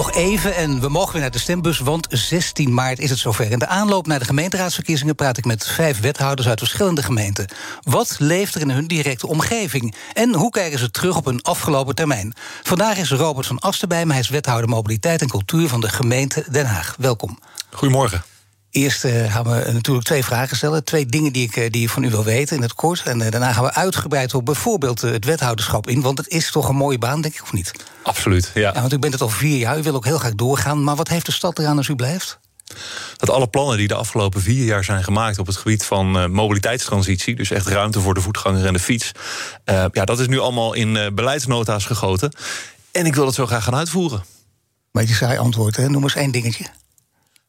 Nog even en we mogen weer naar de stembus, want 16 maart is het zover. In de aanloop naar de gemeenteraadsverkiezingen praat ik met vijf wethouders uit verschillende gemeenten. Wat leeft er in hun directe omgeving? En hoe kijken ze terug op hun afgelopen termijn? Vandaag is Robert van Asten bij me. Hij is wethouder mobiliteit en cultuur van de gemeente Den Haag. Welkom. Goedemorgen. Eerst uh, gaan we natuurlijk twee vragen stellen. Twee dingen die ik, uh, die ik van u wil weten in het kort. En uh, daarna gaan we uitgebreid op bijvoorbeeld het wethouderschap in. Want het is toch een mooie baan, denk ik, of niet? Absoluut, ja. ja want u bent het al vier jaar, u wil ook heel graag doorgaan. Maar wat heeft de stad eraan als u blijft? Dat alle plannen die de afgelopen vier jaar zijn gemaakt op het gebied van mobiliteitstransitie, dus echt ruimte voor de voetganger en de fiets, ja, dat is nu allemaal in beleidsnota's gegoten. En ik wil het zo graag gaan uitvoeren. Beetje saai antwoord, hè? Noem eens één dingetje.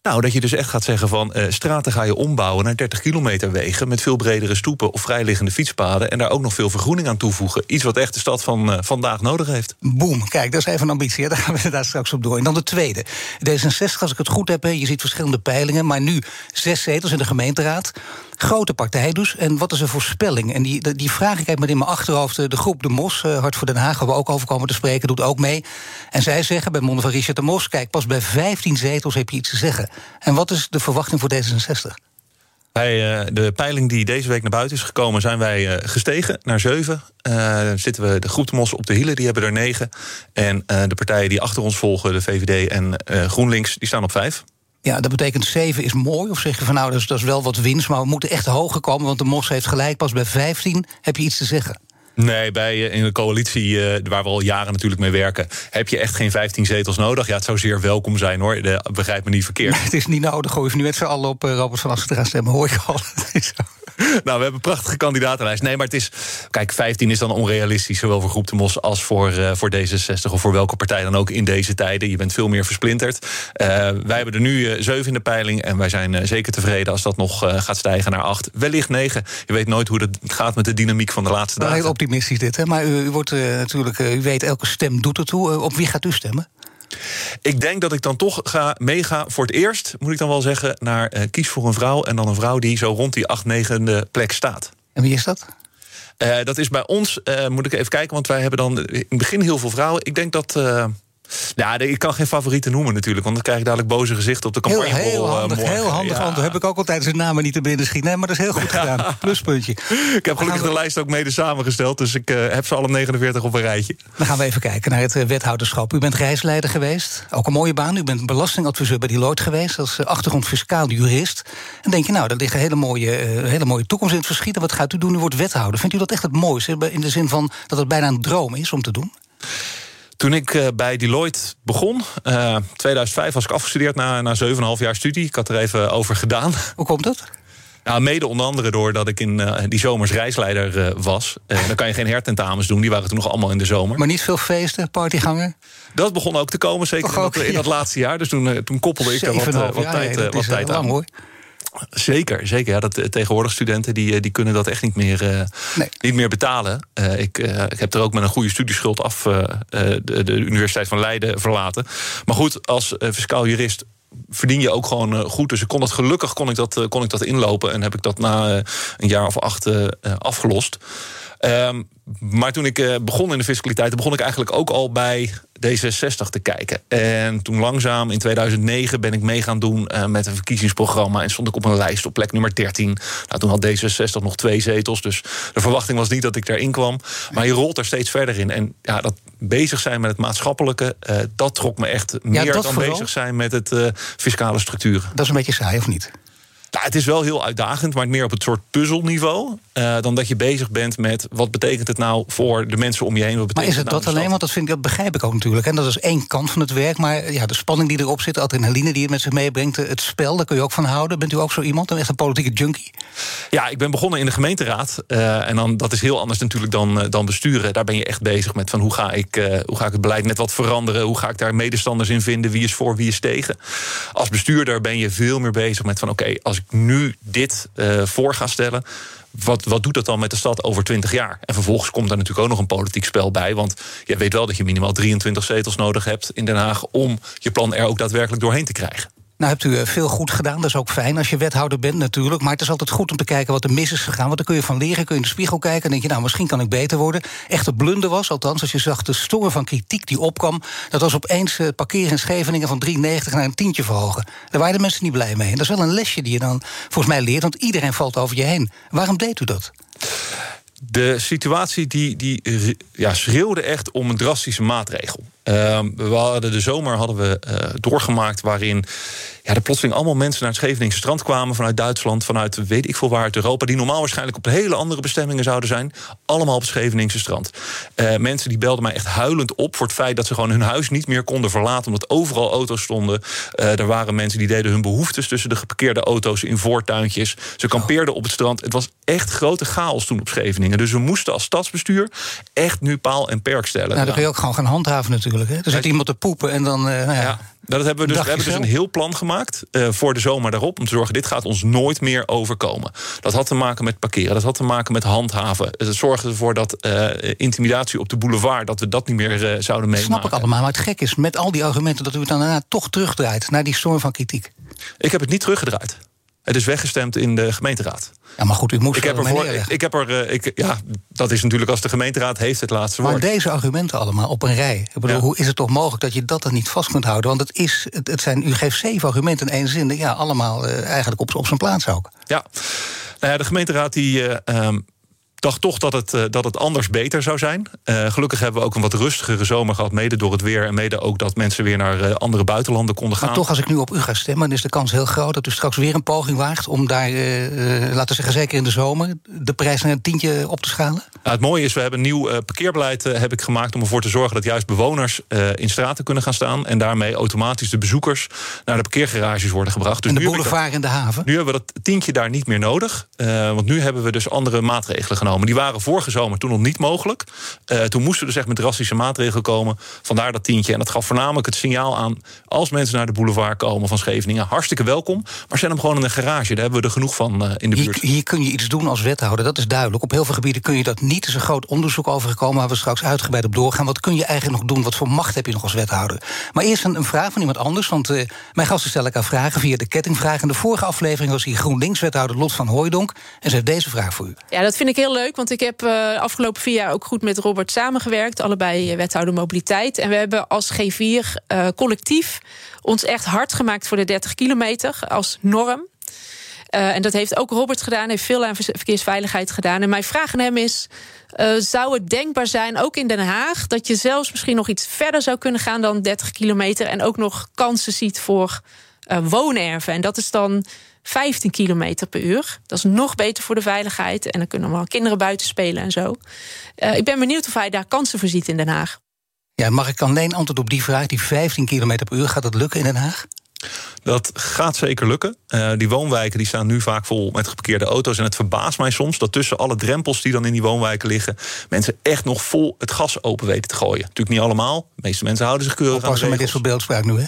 Nou, dat je dus echt gaat zeggen van uh, straten ga je ombouwen naar 30 kilometer wegen met veel bredere stoepen of vrijliggende fietspaden en daar ook nog veel vergroening aan toevoegen. Iets wat echt de stad van uh, vandaag nodig heeft. Boom, kijk, dat is even een ambitie. Daar gaan we daar straks op door. En dan de tweede. D66, als ik het goed heb, je ziet verschillende peilingen, maar nu zes zetels in de gemeenteraad. Grote partij dus. En wat is een voorspelling? En die, die vraag ik heb met in mijn achterhoofd. De groep De Mos, uh, Hart voor Den Haag, waar we ook over komen te spreken, doet ook mee. En zij zeggen bij monden van Richard de Mos: kijk, pas bij 15 zetels heb je iets te zeggen. En wat is de verwachting voor D66? Bij uh, de peiling die deze week naar buiten is gekomen, zijn wij uh, gestegen naar zeven. Uh, zitten we de groep de Mos op de hielen, die hebben er negen. En de partijen die achter ons volgen, de VVD en GroenLinks, die staan op vijf. Ja, dat betekent 7 is mooi. Of zeg je van nou, dat is, dat is wel wat winst. Maar we moeten echt hoger komen, want de Mos heeft gelijk. Pas bij 15 heb je iets te zeggen. Nee, bij, in een coalitie uh, waar we al jaren natuurlijk mee werken... heb je echt geen 15 zetels nodig. Ja, het zou zeer welkom zijn, hoor. De, begrijp me niet verkeerd. Het is niet nodig. Gooi je nu met z'n allen op uh, Robert van Assen te gaan stemmen. Hoor ik al. nou, we hebben een prachtige kandidatenlijst. Nee, maar het is... Kijk, 15 is dan onrealistisch, zowel voor Groep de Mos... als voor, uh, voor D66 of voor welke partij dan ook in deze tijden. Je bent veel meer versplinterd. wij hebben er nu 7 in de peiling... en wij zijn zeker tevreden als dat nog gaat stijgen naar 8. Wellicht 9. Je weet nooit hoe het gaat met de dynamiek van de laatste dagen. Heel optimistisch dit, hè? Maar u, u wordt natuurlijk... u weet, elke stem doet ertoe. op wie gaat u stemmen? Ik denk dat ik dan toch ga meega voor het eerst, moet ik dan wel zeggen, naar uh, kies voor een vrouw. En dan een vrouw die zo rond die acht, negende plek staat. En wie is dat? Uh, dat is bij ons, uh, moet ik even kijken, want wij hebben dan in het begin heel veel vrouwen. Ik denk dat. Ja, ik kan geen favorieten noemen natuurlijk, want dan krijg ik dadelijk boze gezichten op de campagne. Heel, heel handig, uh, heel handig ja. antwoord. Heb ik ook altijd zijn namen niet te binnen schieten. Nee, maar dat is heel goed gedaan. Pluspuntje. Ik heb gelukkig de lijst ook mede samengesteld, dus ik uh, heb ze alle 49 op een rijtje. Dan gaan we even kijken naar het uh, wethouderschap. U bent reisleider geweest, ook een mooie baan. U bent belastingadviseur bij Deloitte geweest, als achtergrond fiscaal jurist. En denk je, nou, daar ligt een hele mooie, hele mooie toekomst in het verschiet. En wat gaat u doen? U wordt wethouder. Vindt u dat echt het mooiste? In de zin van dat het bijna een droom is om te doen? Toen ik uh, bij Deloitte begon, uh, 2005 was ik afgestudeerd na, na 7,5 jaar studie. Ik had er even over gedaan. Hoe komt dat? Nou, mede onder andere doordat ik in uh, die zomers reisleider was. dan kan je geen hertentamens doen, die waren toen nog allemaal in de zomer. Maar niet veel feesten, partygangen? Dat begon ook te komen, zeker in dat, in, dat, laatste jaar. Dus toen, toen koppelde ik er wat, wat, tijd, wat tijd aan. Hoor. Zeker, zeker. Ja, dat, tegenwoordig studenten die, die kunnen dat echt niet meer, uh, nee. niet meer betalen. Uh, ik, uh, ik heb er ook met een goede studieschuld af de, de, Universiteit van Leiden verlaten. Maar goed, als fiscaal jurist verdien je ook gewoon goed. Dus ik kon dat, gelukkig kon ik dat, kon ik dat inlopen. En heb ik dat na een jaar of acht afgelost. Um, maar toen ik uh, begon in de fiscaliteit, begon ik eigenlijk ook al bij D66 te kijken. En toen langzaam in 2009 ben ik mee gaan doen uh, met een verkiezingsprogramma. En stond ik op een lijst op plek nummer 13. Nou, toen had D66 nog twee zetels. Dus de verwachting was niet dat ik daarin kwam. Maar je rolt er steeds verder in. En ja, dat bezig zijn met het maatschappelijke, uh, dat trok me echt meer dan vooral? bezig zijn met het fiscale structuren. Dat is een beetje saai, of niet? Nou, het is wel heel uitdagend, maar meer op het soort puzzelniveau. Uh, dan dat je bezig bent met wat betekent het nou voor de mensen om je heen. Wat maar is het nou dat alleen? Want dat, vind ik, dat begrijp ik ook natuurlijk. En dat is één kant van het werk. Maar ja, de spanning die erop zit, de adrenaline die het met zich meebrengt, het spel, daar kun je ook van houden. Bent u ook zo iemand, een echt een politieke junkie? Ja, ik ben begonnen in de gemeenteraad. Uh, en dan, dat is heel anders natuurlijk dan, uh, dan besturen. Daar ben je echt bezig met van hoe ga, ik, hoe ga ik het beleid net wat veranderen? Hoe ga ik daar medestanders in vinden? Wie is voor, wie is tegen? Als bestuurder ben je veel meer bezig met van oké, als nu dit uh, voor ga stellen. Wat, wat doet dat dan met de stad over 20 jaar? En vervolgens komt daar natuurlijk ook nog een politiek spel bij. Want je weet wel dat je minimaal 23 zetels nodig hebt in Den Haag om je plan er ook daadwerkelijk doorheen te krijgen. Nou hebt u eh, veel goed gedaan, dat is ook fijn als je wethouder bent natuurlijk. Maar het is altijd goed om te kijken wat er mis is gegaan. Want dan kun je van leren, kun je in de spiegel kijken... en denk je, nou, misschien kan ik beter worden. Echt een blunder was, althans, als je zag de storm van kritiek die opkwam... dat was opeens het parkeren in Scheveningen van 3,90 naar een tientje verhogen. Daar waren de mensen niet blij mee. En dat is wel een lesje die je dan volgens mij leert... want iedereen valt over je heen. Waarom deed u dat? De situatie die, die ja, schreeuwde echt om een drastische maatregel. Uh, we hadden de zomer hadden we uh, doorgemaakt waarin ja, er plotseling allemaal mensen naar het Scheveningse strand kwamen vanuit Duitsland, vanuit weet ik veel waar uit Europa, die normaal waarschijnlijk op hele andere bestemmingen zouden zijn, allemaal op het Scheveningse strand. Uh, mensen die belden mij echt huilend op voor het feit dat ze gewoon hun huis niet meer konden verlaten, omdat overal auto's stonden. Uh, er waren mensen die deden hun behoeftes tussen de geparkeerde auto's in voortuintjes. Ze kampeerden op het strand. Het was echt grote chaos toen op Scheveningen. Dus we moesten als stadsbestuur echt nu paal en perk stellen. Nou, dan kun je ook gewoon gaan handhaven natuurlijk. Hè? Er zit iemand te poepen en dan. Uh, nou ja. Dat hebben we dus, we hebben dus een heel plan gemaakt uh, voor de zomer daarop. Om te zorgen, dit gaat ons nooit meer overkomen. Dat had te maken met parkeren, dat had te maken met handhaven. Het zorgde ervoor dat uh, intimidatie op de boulevard, dat we dat niet meer uh, zouden meemaken. Snap ik allemaal, maar het gek is met al die argumenten dat u het dan daarna toch terugdraait naar die storm van kritiek. Ik heb het niet teruggedraaid. Het is weggestemd in de gemeenteraad. Ja, maar goed, u moest ik heb, ervoor, ik, ik, heb er, eh, ik, ja, dat is natuurlijk als de gemeenteraad heeft het laatste woord. Maar deze argumenten allemaal op een rij. Ik bedoel, hoe is het toch mogelijk dat je dat dan niet vast kunt houden? Want het is, het, het zijn, u geeft zeven argumenten in één zin. Ja, allemaal uh, eigenlijk op, op zijn plaats ook. Ja, nou ja, de gemeenteraad die. Uh, um, dacht toch dat het, uh, dat het anders beter zou zijn. Uh, gelukkig hebben we ook een wat rustigere zomer gehad, mede door het weer en mede ook dat mensen weer naar uh, andere buitenlanden konden gaan. Maar toch, als ik nu op u ga stemmen, dan is de kans heel groot dat u straks weer een poging waagt om daar, laten we zeggen, zeker in de zomer, de prijs naar een tientje op te schalen. Nou, het mooie is, we hebben een nieuw parkeerbeleid heb ik gemaakt om ervoor te zorgen dat juist bewoners in straten kunnen gaan staan en daarmee automatisch de bezoekers naar de parkeergarages worden gebracht. Dus en de boulevard in de haven? Nu hebben we dat tientje daar niet meer nodig, want nu hebben we dus andere maatregelen genomen. Die waren vorige zomer toen nog niet mogelijk. Uh, toen moesten we dus echt met drastische maatregelen komen. Vandaar dat tientje. En dat gaf voornamelijk het signaal aan... als mensen naar de boulevard komen van Scheveningen... hartstikke welkom, maar zet hem gewoon in een garage. Daar hebben we er genoeg van uh, in de buurt. Hier, hier, kun je iets doen als wethouder, dat is duidelijk. Op heel veel gebieden kun je dat niet. Er is een groot onderzoek over gekomen... waar we straks uitgebreid op doorgaan. Wat kun je eigenlijk nog doen? Wat voor macht heb je nog als wethouder? Maar eerst een, een vraag van iemand anders. Want uh, mijn gasten stellen elkaar vragen via de kettingvraag. In de vorige aflevering was hier GroenLinks-wethouder Lot van Hooijdonk. En ze heeft deze vraag voor u. Ja, dat vind ik heel leuk, want ik heb uh, afgelopen vier jaar ook goed met Robert samengewerkt. Allebei wethouder mobiliteit. En we hebben als G4 uh, collectief ons echt hard gemaakt voor de 30 kilometer als norm. En dat heeft ook Robert gedaan, heeft veel aan verkeersveiligheid gedaan. En mijn vraag aan hem is: zou het denkbaar zijn, ook in Den Haag, dat je zelfs misschien nog iets verder zou kunnen gaan dan 30 kilometer en ook nog kansen ziet voor uh, woonerven? En dat is dan 15 kilometer per uur. Dat is nog beter voor de veiligheid. En dan kunnen wel kinderen buiten spelen en zo. Uh, ik ben benieuwd of hij daar kansen voor ziet in Den Haag. Ja, mag ik alleen antwoord op die vraag? Die 15 kilometer per uur, gaat dat lukken in Den Haag? Dat gaat zeker lukken. Uh, die woonwijken die staan nu vaak vol met geparkeerde auto's. En het verbaast mij soms dat tussen alle drempels die dan in die woonwijken liggen... mensen echt nog vol het gas open weten te gooien. Natuurlijk niet allemaal. De meeste mensen houden zich keurig aan de met dit soort beeldspraak nu, hè?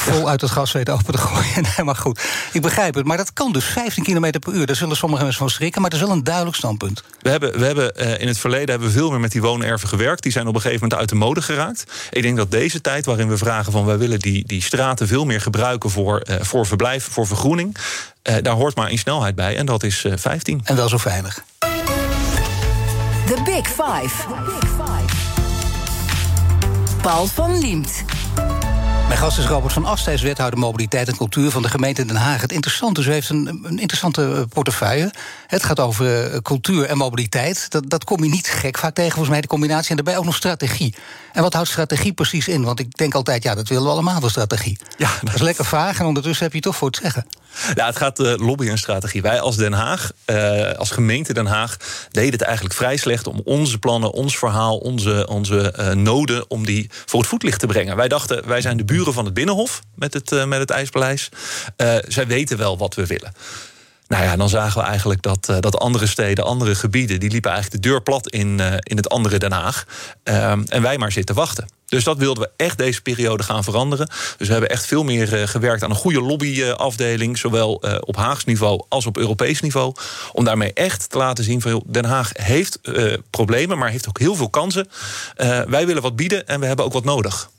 Vol uit het gas weten open te gooien. Nee, maar goed, ik begrijp het. Maar dat kan dus 15 km per uur. Daar zullen sommige mensen van schrikken, maar dat is wel een duidelijk standpunt. We hebben, we hebben uh, in het verleden hebben we veel meer met die woonerven gewerkt. Die zijn op een gegeven moment uit de mode geraakt. Ik denk dat deze tijd, waarin we vragen van... wij willen die, die straten veel meer gebruiken voor, uh, voor verblijf, voor vergroening... Uh, daar hoort maar één snelheid bij, en dat is 15. En wel zo veilig. The Big Five. The Big Five. Paul van Liemt. Mijn gast is Robert van Astijs, wethouder mobiliteit en cultuur van de gemeente Den Haag. Het interessante is, u heeft een, een interessante eh, portefeuille. Het gaat over uh, cultuur en mobiliteit. Dat, dat kom je niet gek vaak tegen, volgens mij, de combinatie. En daarbij ook nog strategie. En wat houdt strategie precies in? Want ik denk altijd, ja, dat willen we allemaal, de strategie. Ja, dat, dat is lekker vaag en ondertussen heb je toch voor het zeggen. Ja, het gaat uh, lobby en strategie. Wij als Den Haag, uh, als gemeente Den Haag, deden het eigenlijk vrij slecht om onze plannen, ons verhaal, onze, onze uh, noden, om die voor het voetlicht te brengen. Wij dachten, wij zijn de buren van het Binnenhof met het, met het IJspaleis. zij weten wel wat we willen. Nou ja, dan zagen we eigenlijk dat, dat andere steden, andere gebieden, die liepen eigenlijk de deur plat in, in het andere Den Haag. Uh, en wij maar zitten wachten. Dus dat wilden we echt deze periode gaan veranderen. Dus we hebben echt veel meer gewerkt aan een goede lobbyafdeling, zowel op Haags niveau als op Europees niveau. Om daarmee echt te laten zien van Den Haag heeft problemen, maar heeft ook heel veel kansen. wij willen wat bieden en we hebben ook wat nodig.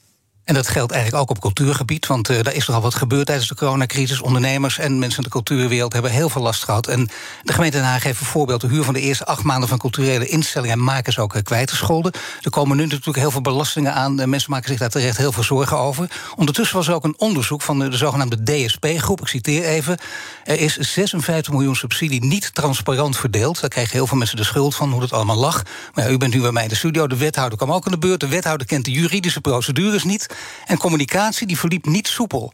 En dat geldt eigenlijk ook op cultuurgebied, want uh, daar is nogal wat gebeurd tijdens de coronacrisis. Ondernemers en mensen in de cultuurwereld hebben heel veel last gehad. En de gemeente Den Haag heeft een voorbeeld de huur van de eerste acht maanden van culturele instellingen en makers ook uh, kwijtgescholden. Er komen nu natuurlijk heel veel belastingen aan. Uh, mensen maken zich daar terecht heel veel zorgen over. Ondertussen was er ook een onderzoek van de, de zogenaamde DSP-groep. Ik citeer even. Er is 56 miljoen subsidie niet transparant verdeeld. Daar krijgen heel veel mensen de schuld van hoe dat allemaal lag. Maar ja, u bent nu bij mij in de studio. De wethouder kwam ook aan de beurt. De wethouder kent de juridische procedures niet. En communicatie die verliep niet soepel.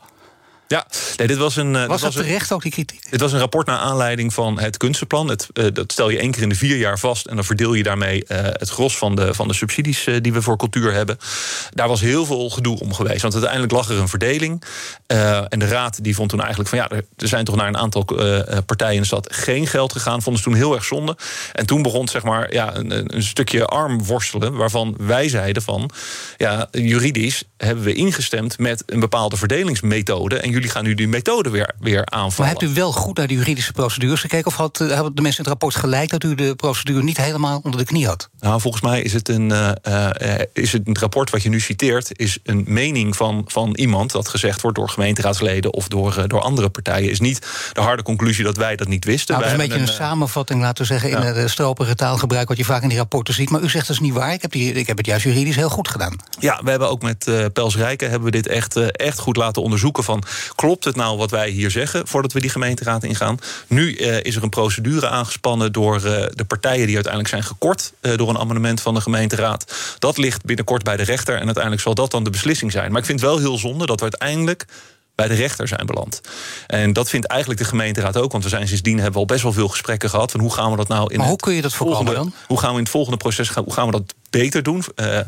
Ja, nee, dit was een. Eh, was dat terecht ook die kritiek? Dit was een rapport naar aanleiding van het kunstenplan. Het, uh, dat stel je één keer in de vier jaar vast en dan verdeel je daarmee uh, het gros van de, van de subsidies die we voor cultuur hebben. Daar was heel veel gedoe om geweest. Want uiteindelijk lag er een verdeling. en de raad die vond toen eigenlijk van ja, er zijn toch naar een aantal partijen in de stad geen geld gegaan. Vonden ze toen heel erg zonde. En toen begon zeg maar ja, een, een stukje arm worstelen. Waarvan wij zeiden van ja, juridisch hebben we ingestemd met een bepaalde verdelingsmethode. En jullie gaan nu die methode weer, weer aanvallen. Maar hebt u wel goed naar de juridische procedures gekeken? Of had, hadden de mensen in het rapport gelijk dat u de procedure niet helemaal onder de knie had? Nou, volgens mij is het een, uh, uh, is het een rapport wat je nu citeert, is een mening van, van iemand dat gezegd wordt door gemeenteraadsleden of door, door andere partijen. Is niet de harde conclusie dat wij dat niet wisten. Nou, dat is een beetje een, samenvatting, laten we zeggen, in de stropige taalgebruik, wat je vaak in die rapporten ziet. Maar u zegt dat is niet waar. Ik heb, die, ik heb het juist juridisch heel goed gedaan. Ja, we hebben ook met Pels Rijken hebben we dit echt, echt goed laten onderzoeken. Van, klopt het nou wat wij hier zeggen voordat we die gemeenteraad ingaan? Nu uh, is er een procedure aangespannen door uh, de partijen die uiteindelijk zijn gekort uh, door een amendement van de gemeenteraad. Dat ligt binnenkort bij de rechter en uiteindelijk zal dat dan de beslissing zijn. Maar ik vind het wel heel zonde dat we uiteindelijk bij de rechter zijn beland. En dat vindt eigenlijk de gemeenteraad ook. Want we zijn sindsdien hebben we al best wel veel gesprekken gehad. Van hoe gaan we dat nou in maar hoe kun je dat dan? Hoe gaan we in het volgende proces gaan? Hoe gaan we dat beter doen? Uh,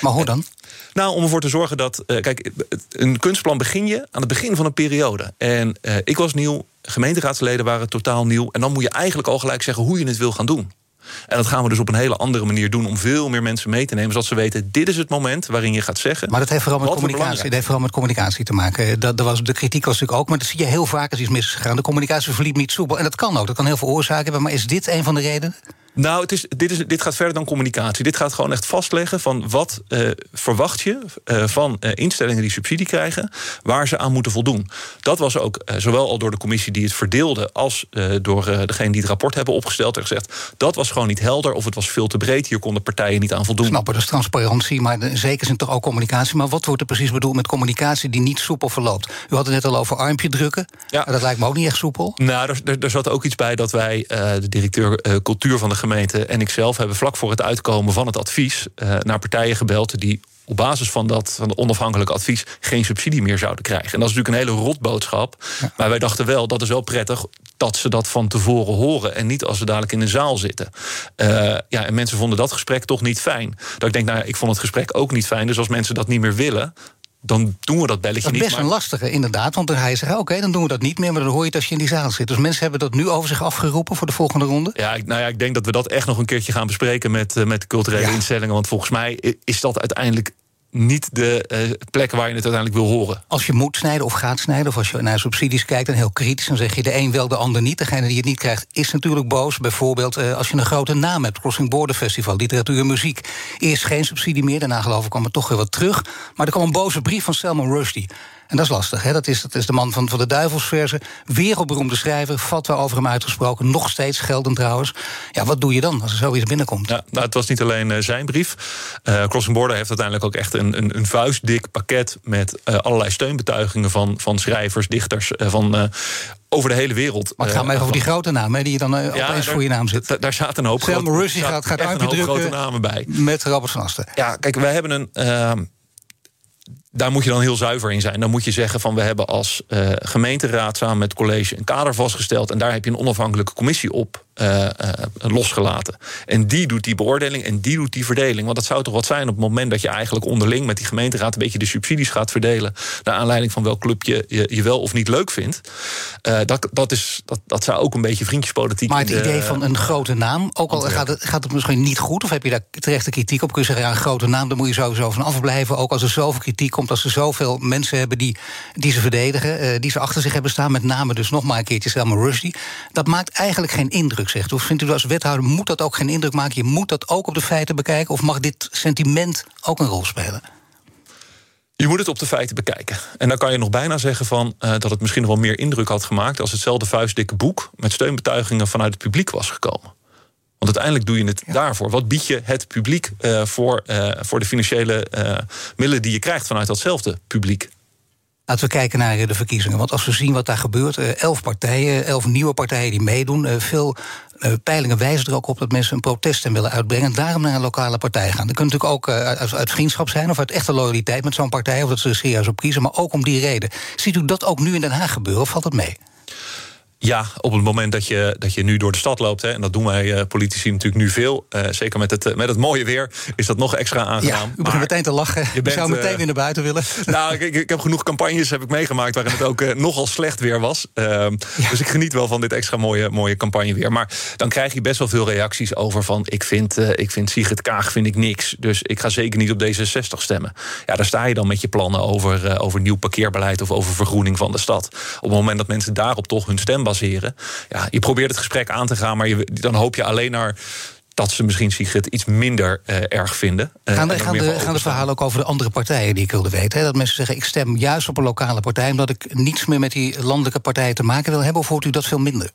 maar hoe dan? Nou, om ervoor te zorgen dat. Uh, kijk, een kunstplan begin je aan het begin van een periode. En uh, ik was nieuw, gemeenteraadsleden waren totaal nieuw. En dan moet je eigenlijk al gelijk zeggen hoe je het wil gaan doen. En dat gaan we dus op een hele andere manier doen om veel meer mensen mee te nemen, zodat ze weten: dit is het moment waarin je gaat zeggen. Maar dat heeft vooral met communicatie. Dat heeft vooral met communicatie te maken. Dat, dat was, de kritiek was natuurlijk ook, maar dat zie je heel vaak als iets misgegaan. De communicatie verliep niet soepel. En dat kan ook. Dat kan heel veel oorzaken hebben. Maar is dit een van de redenen? Nou, het is, dit, is, dit gaat verder dan communicatie. Dit gaat gewoon echt vastleggen van wat uh, verwacht je uh, van uh, instellingen die subsidie krijgen, waar ze aan moeten voldoen. Dat was ook zowel al door de commissie die het verdeelde, als door degene die het rapport hebben opgesteld en gezegd. Dat was gewoon niet helder of het was veel te breed. Hier konden partijen niet aan voldoen. Snappen, dat is transparantie, maar in zekere zin toch ook communicatie. Maar wat wordt er precies bedoeld met communicatie die niet soepel verloopt? U had het net al over armpje drukken. Ja. Dat lijkt me ook niet echt soepel. Nou, er, er, er zat ook iets bij dat wij, de directeur cultuur van de gemeente en ik zelf hebben vlak voor het uitkomen van het advies uh, naar partijen gebeld die op basis van dat van onafhankelijk advies geen subsidie meer zouden krijgen. En dat is natuurlijk een hele rotboodschap. Ja. Maar wij dachten wel, dat is wel prettig dat ze dat van tevoren horen. En niet als ze dadelijk in een zaal zitten. Uh, ja, en mensen vonden dat gesprek toch niet fijn. Dat ik denk, nou, ik vond het gesprek ook niet fijn. Dus als mensen dat niet meer willen, dan doen we dat belletje niet. Dat is best een lastige, inderdaad. Want hij zegt, oké, dan doen we dat niet meer... maar dan hoor je het als je in die zaal zit. Dus mensen hebben dat nu over zich afgeroepen voor de volgende ronde? Ja, ik, nou ja, ik denk dat we dat echt nog een keertje gaan bespreken... met, uh, met culturele ja. instellingen. Want volgens mij is dat uiteindelijk niet de uh, plek waar je het uiteindelijk wil horen. Als je moet snijden of gaat snijden, of als je naar subsidies kijkt... dan heel kritisch, dan zeg je de een wel, de ander niet. Degene die het niet krijgt, is natuurlijk boos. Bijvoorbeeld uh, als je een grote naam hebt, Crossing Border Festival... literatuur en muziek. Eerst geen subsidie meer, daarna geloof ik kwam er toch weer wat terug. Maar er kwam een boze brief van Salman Rushdie... En dat is lastig. Hè? Dat, is, dat is de man van, van de duivelsverse. Wereldberoemde schrijver. Fatwa over hem uitgesproken. Nog steeds geldend trouwens. Ja, wat doe je dan als er zoiets binnenkomt? Ja, nou, het was niet alleen uh, zijn brief. Uh, Crossing Border heeft uiteindelijk ook echt een, een, een vuistdik pakket... met uh, allerlei steunbetuigingen van, van schrijvers, dichters... van over de hele wereld. Maar het gaat maar even over die grote namen die je dan ja, opeens voor je naam zit. Daar zaten een hoop, grote, Russie gaat, gaat een hoop grote namen bij. Met Robert van Asten. Ja, kijk, wij hebben een... Daar moet je dan heel zuiver in zijn. Dan moet je zeggen van we hebben als uh, gemeenteraad samen met het college een kader vastgesteld. En daar heb je een onafhankelijke commissie op uh, uh, losgelaten. En die doet die beoordeling en die doet die verdeling. Want dat zou toch wat zijn op het moment dat je eigenlijk onderling met die gemeenteraad een beetje de subsidies gaat verdelen. Naar aanleiding van welk club je, je, je wel of niet leuk vindt. dat, dat, is, dat, dat zou ook een beetje vriendjespolitiek Maar het idee van een grote naam, ook al gaat het, gaat het misschien niet goed, of heb je daar terechte kritiek op? Kun je zeggen, ja, een grote naam, daar moet je sowieso van afblijven. Ook als er zoveel kritiek komt, als er zoveel mensen hebben die, die ze verdedigen, die ze achter zich hebben staan. Met name dus nog maar een keertje Selma Rushdie. Dat maakt eigenlijk geen indruk zegt. Of vindt u als wethouder, moet dat ook geen indruk maken? Je moet dat ook op de feiten bekijken? Of mag dit sentiment ook een rol spelen? Je moet het op de feiten bekijken. En dan kan je nog bijna zeggen van, uh, dat het misschien nog wel meer indruk had gemaakt... als hetzelfde vuistdikke boek met steunbetuigingen vanuit het publiek was gekomen. Want uiteindelijk doe je het daarvoor. Wat bied je het publiek uh, voor, uh, voor de financiële middelen die je krijgt vanuit datzelfde publiek? Laten we kijken naar de verkiezingen. Want als we zien wat daar gebeurt, elf partijen, elf nieuwe partijen die meedoen, veel peilingen wijzen er ook op dat mensen een protest willen uitbrengen. En daarom naar een lokale partij gaan. Dat kan natuurlijk ook uit, uit, vriendschap zijn of uit echte loyaliteit met zo'n partij. Of dat ze er serieus op kiezen. Maar ook om die reden. Ziet u dat ook nu in Den Haag gebeuren of valt het mee? Ja, op het moment dat je, dat je nu door de stad loopt, hè, en dat doen wij uh, politici natuurlijk nu veel, uh, zeker met het, uh, met het mooie weer, is dat nog extra aangenaam. Ja, u begint meteen te lachen. Je bent, zou meteen weer naar buiten willen. Nou, ik, ik, heb genoeg campagnes heb ik meegemaakt waarin het ook nogal slecht weer was. Ehm, ja. Dus ik geniet wel van dit extra mooie, mooie campagneweer. Maar dan krijg je best wel veel reacties over van ik vind, ik vind Sigrid Kaag vind ik niks. Dus ik ga zeker niet op D66 stemmen. Ja, daar sta je dan met je plannen over, over nieuw parkeerbeleid of over vergroening van de stad. Op het moment dat mensen daarop toch hun stem baseren. Ja, je probeert het gesprek aan te gaan, maar je, dan hoop je alleen naar dat ze misschien Sigrid iets minder uh, erg vinden. Uh, gaan, de, gaan, de, gaan de verhalen ook over de andere partijen die ik wilde weten? Hè? Dat mensen zeggen, ik stem juist op een lokale partij... omdat ik niets meer met die landelijke partijen te maken wil hebben... of hoort u dat veel minder?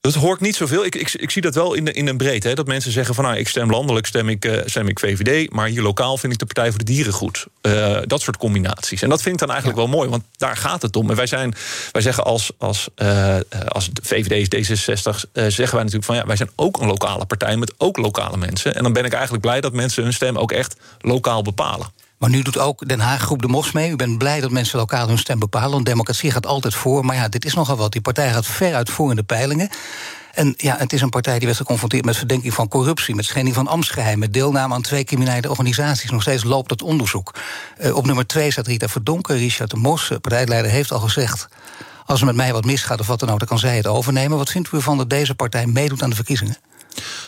Dat hoort niet zoveel. Ik, ik, ik zie dat wel in, de, in een breedte. Hè, dat mensen zeggen van nou, ik stem landelijk, stem ik, uh, stem ik VVD. Maar hier lokaal vind ik de Partij voor de Dieren goed. Uh, dat soort combinaties. En dat vind ik dan eigenlijk wel mooi, want daar gaat het om. En wij, zijn, wij zeggen als, als, uh, als VVD is D66, zeggen wij natuurlijk van ja, wij zijn ook een lokale partij met ook lokale mensen. En dan ben ik eigenlijk blij dat mensen hun stem ook echt lokaal bepalen. Maar nu doet ook Den Haag Groep de Mos mee. U bent blij dat mensen lokaal hun stem bepalen. Want democratie gaat altijd voor. Maar ja, dit is nogal wat. Die partij gaat ver voor in de peilingen. En ja, het is een partij die werd geconfronteerd met verdenking van corruptie, met schending van ambtsgeheim, met deelname aan twee criminele organisaties. Nog steeds loopt het onderzoek. Uh, op nummer twee staat Rita Verdonken. Richard de Mos, partijleider, heeft al gezegd. Als er met mij wat misgaat of wat dan ook, dan kan zij het overnemen. Wat vindt u ervan dat deze partij meedoet aan de verkiezingen?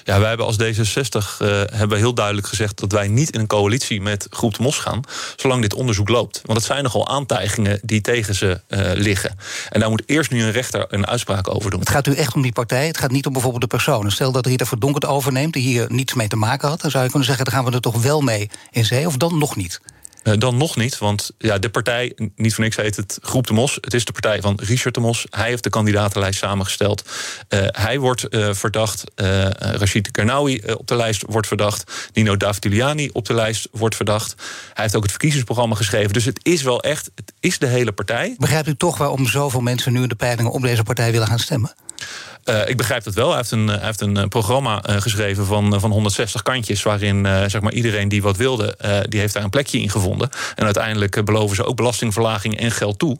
Ja, wij hebben als D66 uh, hebben heel duidelijk gezegd dat wij niet in een coalitie met Groep de Mos gaan, zolang dit onderzoek loopt. Want het zijn nogal aantijgingen die tegen ze uh, liggen. En daar moet eerst nu een rechter een uitspraak over doen. Het gaat u echt om die partij, het gaat niet om bijvoorbeeld de personen. Stel dat Rita Verdonkerd overneemt, die hier niets mee te maken had, dan zou je kunnen zeggen, dan gaan we er toch wel mee in zee, of dan nog niet. Uh, dan nog niet, want ja, de partij, niet voor niks heet het Groep de Mos. Het is de partij van Richard de Mos. Hij heeft de kandidatenlijst samengesteld. Uh, hij wordt uh, verdacht. Rashid Karnawi op de lijst wordt verdacht. Nino Davtiliani op de lijst wordt verdacht. Hij heeft ook het verkiezingsprogramma geschreven. Dus het is wel echt, het is de hele partij. Begrijpt u toch waarom zoveel mensen nu in de peilingen op deze partij willen gaan stemmen? Uh, ik begrijp dat wel. Hij heeft een, hij heeft een programma uh, geschreven van, van 160 kantjes. Waarin zeg maar iedereen die wat wilde, die heeft daar een plekje in gevonden. En uiteindelijk beloven ze ook belastingverlaging en geld toe.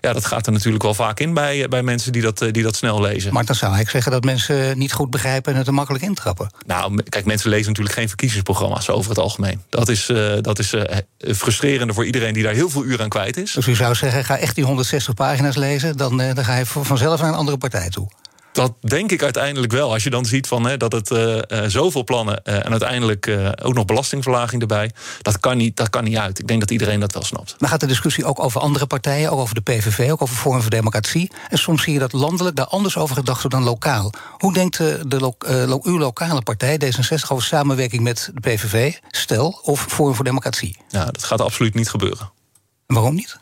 Ja, dat gaat er natuurlijk wel vaak in bij, bij mensen die dat, die dat snel lezen. Maar dan zou ik zeggen dat mensen niet goed begrijpen en het er makkelijk intrappen. Nou, kijk, mensen lezen natuurlijk geen verkiezingsprogramma's over het algemeen. Dat is, dat is frustrerende voor iedereen die daar heel veel uur aan kwijt is. Dus u zou zeggen, ga echt die 160 pagina's lezen, dan, dan ga je vanzelf naar een andere partij toe. Dat denk ik uiteindelijk wel. Als je dan ziet van, hè, dat het uh, zoveel plannen uh, en uiteindelijk uh, ook nog belastingverlaging erbij. Dat kan, niet, dat kan niet uit. Ik denk dat iedereen dat wel snapt. Maar gaat de discussie ook over andere partijen, ook over de PVV, ook over Forum voor Democratie? En soms zie je dat landelijk daar anders over gedacht wordt dan lokaal. Hoe denkt de, lo uw lokale partij, D66, over samenwerking met de PVV, stel, of Forum voor Democratie? Ja, dat gaat absoluut niet gebeuren. Waarom niet?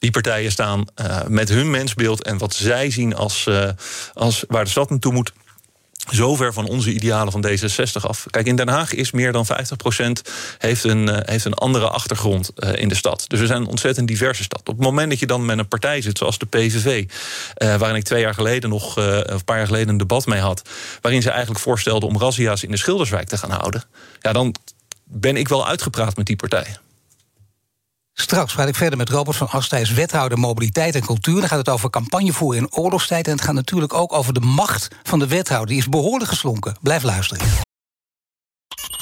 Die partijen staan uh, met hun mensbeeld en wat zij zien als, uh, als waar de stad naartoe moet zo ver van onze idealen van D66 af. Kijk, in Den Haag is meer dan 50% heeft een, uh, heeft een andere achtergrond in de stad. Dus we zijn een ontzettend diverse stad. Op het moment dat je dan met een partij zit zoals de PVV... Waarin ik twee jaar geleden nog, een paar jaar geleden een debat mee had... waarin ze eigenlijk voorstelden om razzia's in de Schilderswijk te gaan houden... ja, dan ben ik wel uitgepraat met die partij. Straks praat ik verder met Robert van Astijs, wethouder mobiliteit en cultuur. Dan gaat het over campagnevoeren in oorlogstijd. En het gaat natuurlijk ook over de macht van de wethouder. Die is behoorlijk geslonken. Blijf luisteren.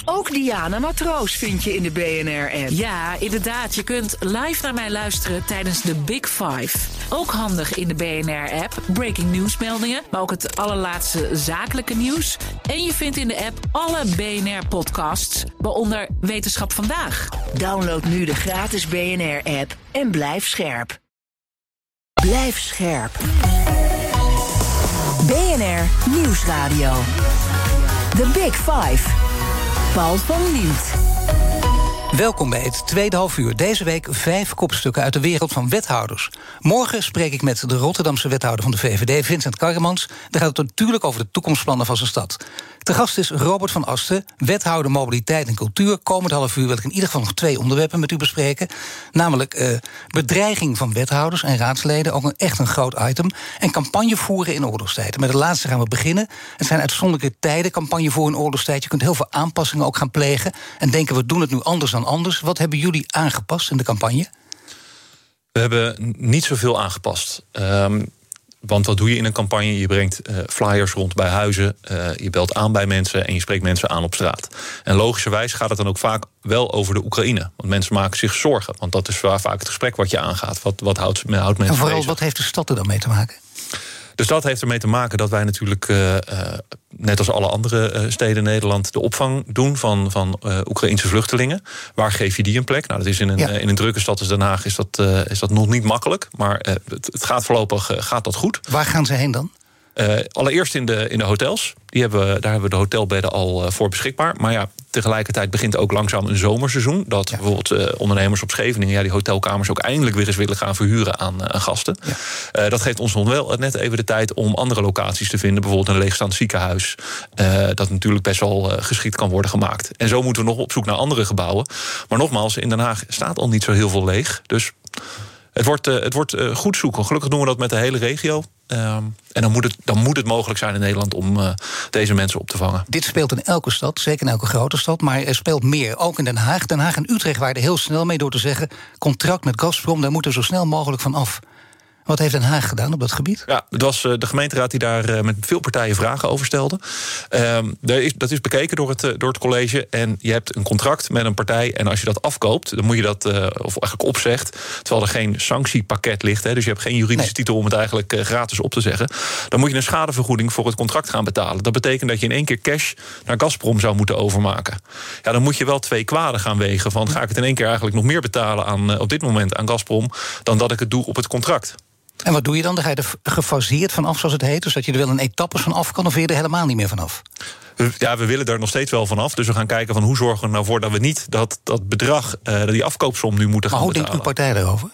Ook Diana Matroos vind je in de BNR-app. Ja, inderdaad. Je kunt live naar mij luisteren tijdens de Big Five. Ook handig in de BNR-app. Breaking nieuwsmeldingen, maar ook het allerlaatste zakelijke nieuws. En je vindt in de app alle BNR-podcasts, waaronder Wetenschap Vandaag. Download nu de gratis BNR-app en blijf scherp. Blijf scherp. BNR Nieuwsradio. The Big Five. Paul van Liemt. Welkom bij het tweede half uur. Deze week vijf kopstukken uit de wereld van wethouders. Morgen spreek ik met de Rotterdamse wethouder van de VVD, Vincent Karremans. Daar gaat het natuurlijk over de toekomstplannen van zijn stad. De gast is Robert van Asten, wethouder mobiliteit en cultuur. Komend half uur wil ik in ieder geval nog twee onderwerpen met u bespreken. Namelijk uh, bedreiging van wethouders en raadsleden, ook echt een groot item. En campagne voeren in oorlogstijden. Met het laatste gaan we beginnen. Het zijn uitzonderlijke tijden, campagne voeren in oorlogstijd. Je kunt heel veel aanpassingen ook gaan plegen. En denken, we doen het nu anders dan anders. Wat hebben jullie aangepast in de campagne? We hebben niet zoveel aangepast. Um, want wat doe je in een campagne? Je brengt uh, flyers rond bij huizen, uh, je belt aan bij mensen en je spreekt mensen aan op straat. En logischerwijs gaat het dan ook vaak wel over de Oekraïne. Want mensen maken zich zorgen. Want dat is vaak het gesprek wat je aangaat. Wat, wat houdt, houdt mensen En vooral, wat heeft de stad er dan mee te maken? Dus dat heeft ermee te maken dat wij natuurlijk, uh, net als alle andere uh, steden in Nederland, de opvang doen van, van Oekraïnse vluchtelingen. Waar geef je die een plek? Nou, dat is in een, in een drukke stad als Den Haag is dat, is dat nog niet makkelijk. Maar het, het, gaat voorlopig gaat dat goed. Waar gaan ze heen dan? Uh, allereerst in de, in de hotels. Die hebben, daar hebben we de hotelbedden al uh, voor beschikbaar. Maar ja, tegelijkertijd begint ook langzaam een zomerseizoen. Dat ja. bijvoorbeeld uh, ondernemers op Scheveningen... Ja, die hotelkamers ook eindelijk weer eens willen gaan verhuren aan, aan gasten. Ja. dat geeft ons nog wel net even de tijd om andere locaties te vinden. Bijvoorbeeld een leegstaand ziekenhuis. dat natuurlijk best wel geschikt kan worden gemaakt. En zo moeten we nog op zoek naar andere gebouwen. Maar nogmaals, in Den Haag staat al niet zo heel veel leeg. Dus... Het wordt, het wordt goed zoeken. Gelukkig doen we dat met de hele regio. Um, en dan moet, het, dan moet het mogelijk zijn in Nederland om uh, deze mensen op te vangen. Dit speelt in elke stad, zeker in elke grote stad. Maar er speelt meer, ook in Den Haag. Den Haag en Utrecht waren er heel snel mee door te zeggen... contract met Gazprom, daar moeten we zo snel mogelijk van af. Wat heeft Den Haag gedaan op dat gebied? Ja, het was eh, de gemeenteraad die daar eh, met veel partijen vragen over stelde. Ehm, dat is bekeken door het, door het college. En je hebt een contract met een partij. En als je dat afkoopt, dan moet je dat, of eigenlijk opzegt. Terwijl er geen sanctiepakket ligt. Hè, dus je hebt geen juridische nee. titel om het eigenlijk gratis op te zeggen. Dan moet je een schadevergoeding voor het contract gaan betalen. Dat betekent dat je in één keer cash naar Gazprom zou moeten overmaken. Ja, dan moet je wel twee kwaden gaan wegen. Van ga ik het in één keer eigenlijk nog meer betalen aan, op dit moment aan Gazprom. dan dat ik het doe op het contract. En wat doe je dan? Dan ga je er gefaseerd vanaf, zoals het heet. Dus dat je er wel een etappe van af kan, of wil je er helemaal niet meer vanaf? Ja, we willen er nog steeds wel vanaf. Dus we gaan kijken van hoe zorgen we nou voor dat we niet dat, dat bedrag, uh, die afkoopsom nu moeten maar gaan betalen. Maar hoe denkt uw partij daarover?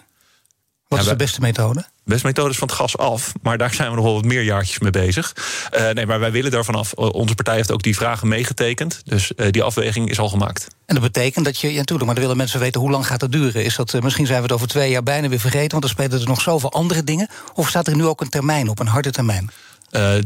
Wat is de beste methode? Beste methode is van het gas af. Maar daar zijn we nog wel wat meer jaartjes mee bezig. Uh, nee, maar wij willen daar vanaf. Onze partij heeft ook die vragen meegetekend. Dus uh, die afweging is al gemaakt. En dat betekent dat je, ja, natuurlijk, maar dan willen mensen weten hoe lang gaat dat duren. Is dat, uh, misschien zijn we het over twee jaar bijna weer vergeten, want er spelen er nog zoveel andere dingen. Of staat er nu ook een termijn op, een harde termijn?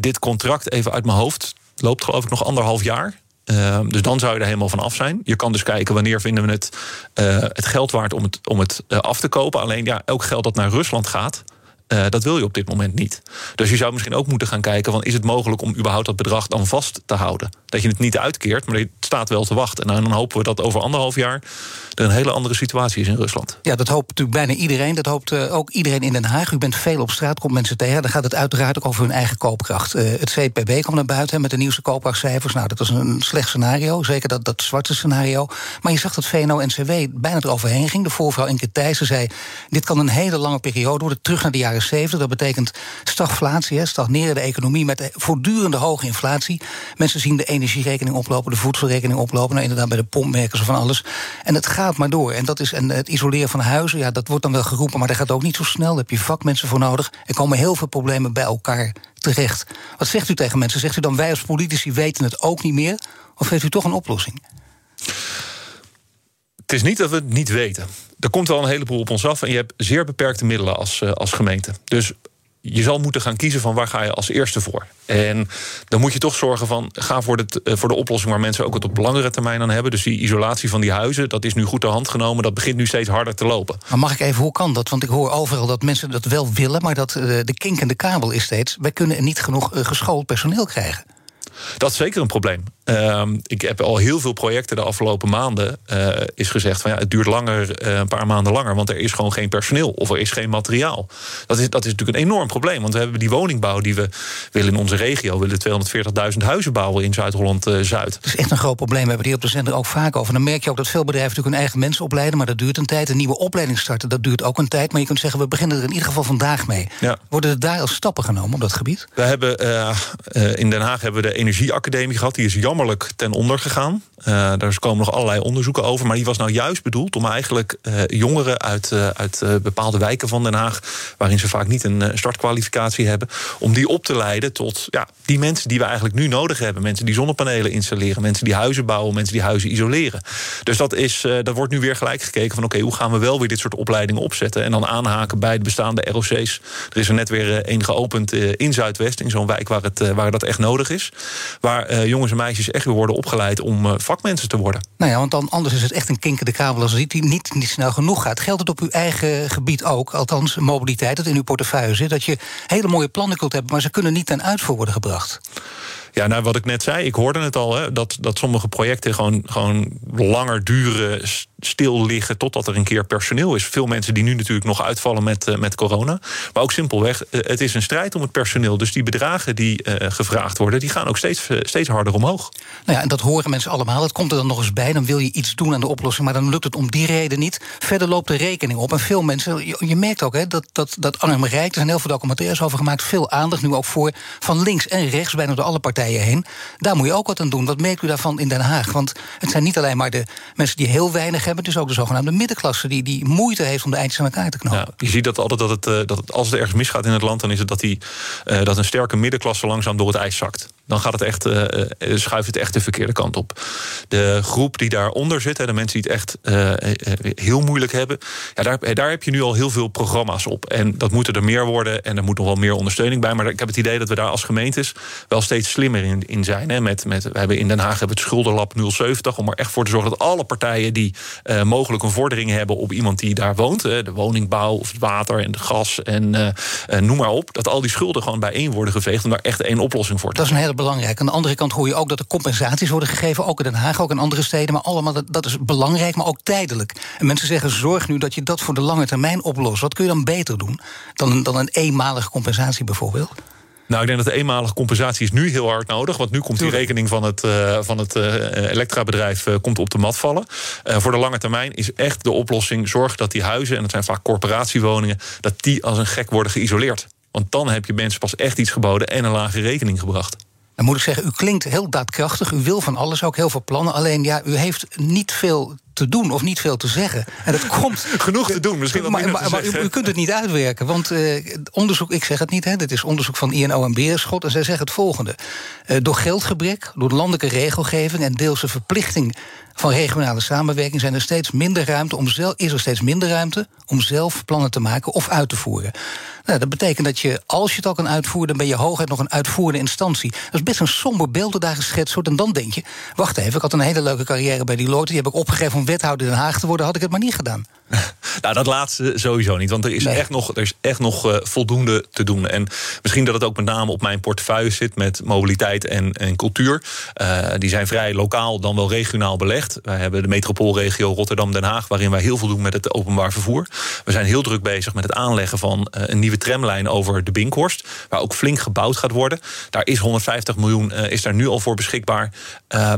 dit contract, even uit mijn hoofd, loopt geloof ik nog anderhalf jaar. Uh, dus dan zou je er helemaal van af zijn. Je kan dus kijken wanneer vinden we het, uh, het geld waard om het, om het uh, af te kopen. Alleen ja, elk geld dat naar Rusland gaat. Uh, dat wil je op dit moment niet. Dus je zou misschien ook moeten gaan kijken: van, is het mogelijk om überhaupt dat bedrag dan vast te houden? Dat je het niet uitkeert, maar het staat wel te wachten. En dan hopen we dat over anderhalf jaar er een hele andere situatie is in Rusland. Ja, dat hoopt natuurlijk bijna iedereen. Dat hoopt uh, ook iedereen in Den Haag. U bent veel op straat, komt mensen tegen. Dan gaat het uiteraard ook over hun eigen koopkracht. Uh, het CPB komt naar buiten met de nieuwste koopkrachtcijfers. Nou, dat was een slecht scenario. Zeker dat, dat zwarte scenario. Maar je zag dat VNO-NCW bijna eroverheen ging. De voorvrouw Inke Thijssen zei... dit kan een hele lange periode worden, terug naar de jaren 70. Dat betekent stagflatie, stagnerende economie... met voortdurende hoge inflatie. Mensen zien de energierekening oplopen, de voedselrekening oplopen. Nou, inderdaad, bij de pomp merken ze van alles. En het gaat maar door. En, dat is, en het isoleren van huizen, ja, dat wordt dan wel geroepen... maar dat gaat ook niet zo snel. Daar heb je vakmensen voor nodig. Er komen heel veel problemen bij elkaar terecht. Wat zegt u tegen mensen? Zegt u dan wij als politici weten het ook niet meer? Of heeft u toch een oplossing? Het is niet dat we het niet weten. Er komt wel een heleboel op ons af en je hebt zeer beperkte middelen als, uh, als gemeente. Dus je zal moeten gaan kiezen van waar ga je als eerste voor. En dan moet je toch zorgen van, ga voor de, eh, voor de oplossing waar mensen ook het op langere termijn aan hebben. Dus die isolatie van die huizen, dat is nu goed ter hand genomen. Dat begint nu steeds harder te lopen. Maar mag ik even, hoe kan dat? Want ik hoor overal dat mensen dat wel willen, maar dat de in de kabel is steeds. Wij kunnen niet genoeg geschoold personeel krijgen. Dat is zeker een probleem. Ehm, ik heb al heel veel projecten de afgelopen maanden uh, is gezegd van ja, het duurt langer, uh, een paar maanden langer, want er is gewoon geen personeel of er is geen materiaal. Dat is, dat is natuurlijk een enorm probleem, want we hebben die woningbouw die we willen in onze regio, we willen 240.000 huizen bouwen in Zuid-Holland-Zuid. dat is echt een groot probleem. We hebben hier op de zender ook vaak over. Dan merk je ook dat veel bedrijven natuurlijk hun eigen mensen opleiden, maar dat duurt een tijd. Een nieuwe opleiding starten, dat duurt ook een tijd. Maar je kunt zeggen, we beginnen er in ieder geval vandaag mee. Ja. Worden er daar al stappen genomen op dat gebied? We hebben in Den Haag hebben we de Energieacademie gehad. Die is jammerlijk ten onder gegaan. Uh, daar komen nog allerlei onderzoeken over. Maar die was nou juist bedoeld om eigenlijk uh, jongeren uit, uh, uit bepaalde wijken van Den Haag, waarin ze vaak niet een startkwalificatie hebben, om die op te leiden tot ja, die mensen die we eigenlijk nu nodig hebben. Mensen die zonnepanelen installeren, mensen die huizen bouwen, mensen die huizen isoleren. Dus dat, is, dat wordt nu weer gelijk gekeken van oké, hoe gaan we wel weer dit soort opleidingen opzetten en dan aanhaken bij de bestaande ROC's. Er is er net weer een geopend in Zuidwest, in zo'n wijk waar, het, waar dat echt nodig is. Waar jongens en meisjes echt weer worden opgeleid om uh, vakmensen te worden. Nou ja, want dan anders is het echt een kinkende kabel als het niet, niet snel genoeg gaat. Geldt het op uw eigen gebied ook, althans mobiliteit, dat in uw portefeuille zit, dat je hele mooie plannen kunt hebben, maar ze kunnen niet ten uitvoer worden gebracht? Ja, nou wat ik net zei, ik hoorde het al, hè, dat, dat sommige projecten gewoon, gewoon langer duren, stil liggen totdat er een keer personeel is. Veel mensen die nu natuurlijk nog uitvallen met, uh, met corona. Maar ook simpelweg, uh, het is een strijd om het personeel. Dus die bedragen die uh, gevraagd worden, die gaan ook steeds, steeds harder omhoog. Nou ja, en dat horen mensen allemaal. Dat komt er dan nog eens bij. Dan wil je iets doen aan de oplossing, maar dan lukt het om die reden niet. Verder loopt de rekening op. En veel mensen, je, merkt ook hè, dat, dat, dat Anne Rijk, er zijn heel veel documentaires over gemaakt, veel aandacht nu ook voor van links en rechts, bijna door alle partijen heen. Daar moet je ook wat aan doen. Wat merkt u daarvan in Den Haag? Want het zijn niet alleen maar de mensen die heel weinig hebben, is ook de zogenaamde middenklasse die, die moeite heeft om de eindjes aan elkaar te knopen. Ja, je ziet dat altijd dat het, eh, dat als het ergens misgaat in het land, dan is het dat, die, uh, dat een sterke middenklasse langzaam door het ijs zakt dan gaat het echt, uh, schuift het echt de verkeerde kant op. De groep die daaronder zit, de mensen die het echt uh, heel moeilijk hebben, ja, daar, daar heb je nu al heel veel programma's op. En dat moeten er meer worden en er moet nog wel meer ondersteuning bij. Maar ik heb het idee dat we daar als gemeentes wel steeds slimmer in, in zijn. Hè. Met, met, we hebben in Den Haag hebben het schulderlab 070 om er echt voor te zorgen dat alle partijen die uh, mogelijk een vordering hebben op iemand die daar woont, hè, de woningbouw of het water en de gas en noem maar op, dat al die schulden gewoon bijeen worden geveegd om daar echt één oplossing voor te Dat is een hele belangrijk. Aan de andere kant hoor je ook dat er compensaties worden gegeven, ook in Den Haag, ook in andere steden. Maar allemaal, dat, dat is belangrijk, maar ook tijdelijk. En mensen zeggen, zorg nu dat je dat voor de lange termijn oplost. Wat kun je dan beter doen dan, dan een eenmalige compensatie bijvoorbeeld? Nou, ik denk dat de eenmalige compensatie is nu heel hard nodig. Want nu komt die rekening van het, uh, van het uh, elektrabedrijf uh, komt op de mat vallen. voor de lange termijn is echt de oplossing... zorg dat die huizen, en dat zijn vaak corporatiewoningen... dat die als een gek worden geïsoleerd. Want dan heb je mensen pas echt iets geboden en een lage rekening gebracht. Dan moet ik zeggen, u klinkt heel daadkrachtig. U wil van alles, ook heel veel plannen. Alleen ja, u heeft niet veel te doen of niet veel te zeggen. En dat komt. Genoeg te doen, misschien wel maar, maar, maar u, u, kunt het niet uitwerken. Want uh, onderzoek, ik zeg het niet, hè, dit is onderzoek van INO en Beerschot. En zij zeggen het volgende: uh, door geldgebrek, door landelijke regelgeving en deelse verplichting van regionale samenwerking zijn er steeds minder ruimte om zelf, is er steeds minder ruimte om zelf plannen te maken of uit te voeren. Nou, dat betekent dat je, als je het al kan uitvoeren, dan ben je hooguit nog een uitvoerende instantie. Dat is best een somber beeld dat daar geschetst wordt. En dan denk je, wacht even, ik had een hele leuke carrière bij die Lotte, die heb ik opgegeven om wethouder in Den Haag te worden, had ik het maar niet gedaan. nou, dat laatste sowieso niet. Want er is echt nog, er is echt nog uh, voldoende te doen. En misschien dat het ook met name op mijn portefeuille zit met mobiliteit en, en cultuur. Uh, die zijn vrij lokaal, dan wel regionaal belegd. Wij hebben de metropoolregio Rotterdam-Den Haag, waarin wij heel veel doen met het openbaar vervoer. We zijn heel druk bezig met het aanleggen van uh, een nieuwe tramlijn over de Binkhorst. Waar ook flink gebouwd gaat worden. Daar is 150 miljoen is daar nu al voor beschikbaar.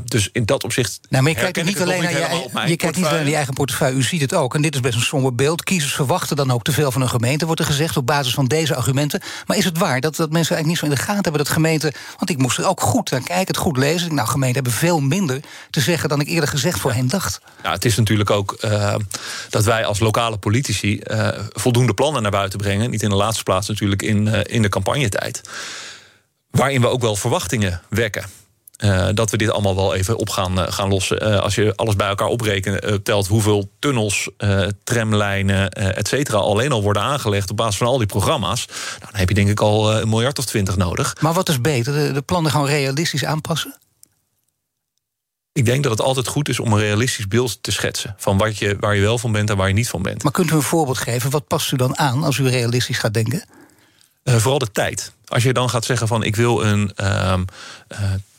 dus in dat opzicht. Nou, maar je kijkt niet alleen naar je, je kijkt niet alleen naar je eigen portefeuille. U ziet het ook. En dit is best een somber beeld. Kiezers verwachten dan ook te veel van een gemeente, wordt er gezegd, op basis van deze argumenten. Maar is het waar dat, dat mensen eigenlijk niet zo in de gaten hebben dat gemeenten. Want ik moest er ook goed naar kijken, het goed lezen. Nou, gemeenten hebben veel minder te zeggen dan ik eerder gezegd voorheen dacht. Ja, het is natuurlijk ook uh, dat wij als lokale politici uh, voldoende plannen naar buiten brengen. Niet in de laatste plaats natuurlijk in, uh, in de campagnetijd. Waarin we ook wel verwachtingen wekken. Dat we dit allemaal wel even op gaan, gaan lossen. als je alles bij elkaar oprekent, telt hoeveel tunnels, tramlijnen, et cetera, alleen al worden aangelegd op basis van al die programma's. Nou, dan heb je denk ik al een miljard of twintig nodig. Maar wat is beter? De, de plannen gewoon realistisch aanpassen? Ik denk dat het altijd goed is om een realistisch beeld te schetsen. Van wat je, waar je wel van bent en waar je niet van bent. Maar kunt u een voorbeeld geven? Wat past u dan aan als u realistisch gaat denken? Vooral de tijd. Als je dan gaat zeggen van ik wil een uh,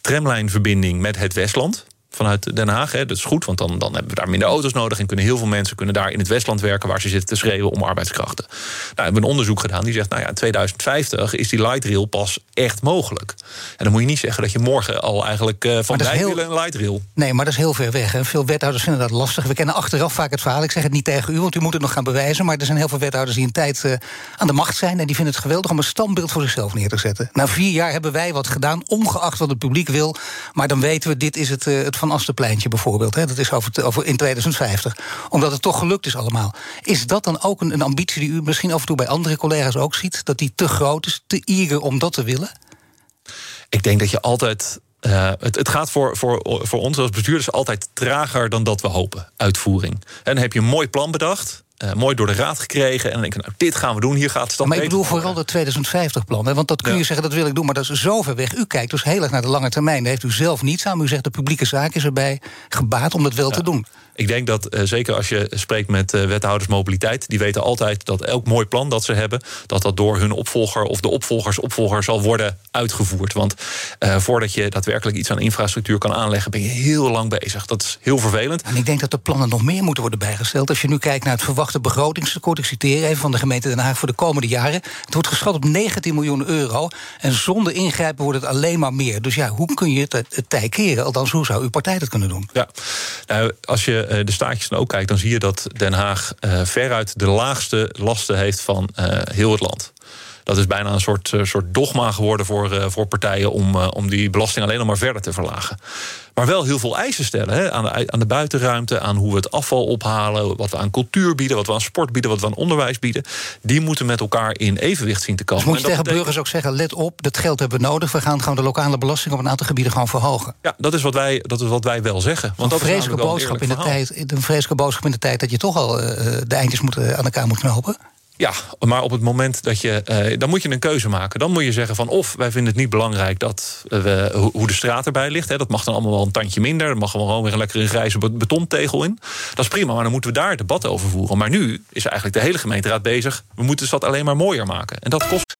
tramlijnverbinding met het Westland vanuit Den Haag. Hè. Dat is goed, want dan, dan hebben we daar minder auto's nodig... en kunnen heel veel mensen kunnen daar in het Westland werken... waar ze zitten te schreeuwen om arbeidskrachten. Nou, we hebben een onderzoek gedaan die zegt... nou ja, in 2050 is die light rail pas echt mogelijk. En dan moet je niet zeggen dat je morgen al eigenlijk uh, van bij heel... een light rail. Nee, maar dat is heel ver weg. En veel wethouders vinden dat lastig. We kennen achteraf vaak het verhaal. Ik zeg het niet tegen u, want u moet het nog gaan bewijzen... maar er zijn heel veel wethouders die een tijd uh, aan de macht zijn... en die vinden het geweldig om een standbeeld voor zichzelf neer te zetten. Na vier jaar hebben wij wat gedaan, ongeacht wat het publiek wil... maar dan weten we, dit is het, uh, het Van Asten pleintje bijvoorbeeld. Hè, dat is over, over in 2050. Omdat het toch gelukt is allemaal. Is dat dan ook een, een ambitie die u misschien af en toe bij andere collega's ook ziet? Dat die te groot is, te eager om dat te willen? Ik denk dat je altijd uh, het, het, gaat voor, voor, voor ons als bestuurders altijd trager dan dat we hopen, uitvoering. En dan heb je een mooi plan bedacht. Uh, mooi door de raad gekregen. En dan denk ik, nou, dit gaan we doen, hier gaat het Maar ik bedoel vooral dat 2050-plan. Want dat kun je zeggen, dat wil ik doen, maar dat is zo ver weg. U kijkt dus heel erg naar de lange termijn. Daar heeft u zelf niets aan. U zegt, de publieke zaak is erbij gebaat om dat wel te doen. Ik denk dat, uh, zeker als je spreekt met uh, wethouders mobiliteit... die weten altijd dat elk mooi plan dat ze hebben... dat dat door hun opvolger of de opvolgers opvolger zal worden uitgevoerd. Want uh, voordat je daadwerkelijk iets aan infrastructuur kan aanleggen... ben je heel lang bezig. Dat is heel vervelend. En ik denk dat de plannen nog meer moeten worden bijgesteld. Als je nu kijkt naar het verwachte begrotingstekort... ik citeer even van de gemeente Den Haag voor de komende jaren... het wordt geschat op 19 miljoen euro... en zonder ingrijpen wordt het alleen maar meer. Dus ja, hoe kun je het, het tij keren? Althans, hoe zou uw partij dat kunnen doen? Ja, nou, als je uh, de staatjes dan ook kijkt, dan zie je dat Den Haag uh, veruit de laagste lasten heeft van uh, heel het land. Dat is bijna een soort, soort dogma geworden voor, voor partijen om, om die belasting alleen nog maar verder te verlagen. Maar wel heel veel eisen stellen hè, aan, de, aan de buitenruimte, aan hoe we het afval ophalen, wat we aan cultuur bieden, wat we aan sport bieden, wat we aan onderwijs bieden. Die moeten met elkaar in evenwicht zien te komen. Dus moet je tegen betekent... burgers ook zeggen: let op, dat geld hebben we nodig. We gaan gewoon de lokale belasting op een aantal gebieden gewoon verhogen. Ja, dat is wat wij, dat is wat wij wel zeggen. Want een vreselijke boodschap in de tijd. Een vreselijke boodschap in de tijd dat je toch al uh, de eindjes moet, aan elkaar moet knopen. Ja, maar op het moment dat je. Uh, dan moet je een keuze maken. Dan moet je zeggen van of wij vinden het niet belangrijk dat we, hoe de straat erbij ligt. Hè, dat mag dan allemaal wel een tandje minder. Dan mag gewoon weer een lekkere grijze betontegel in. Dat is prima, maar dan moeten we daar debat over voeren. Maar nu is eigenlijk de hele gemeenteraad bezig. We moeten de stad alleen maar mooier maken. En dat kost.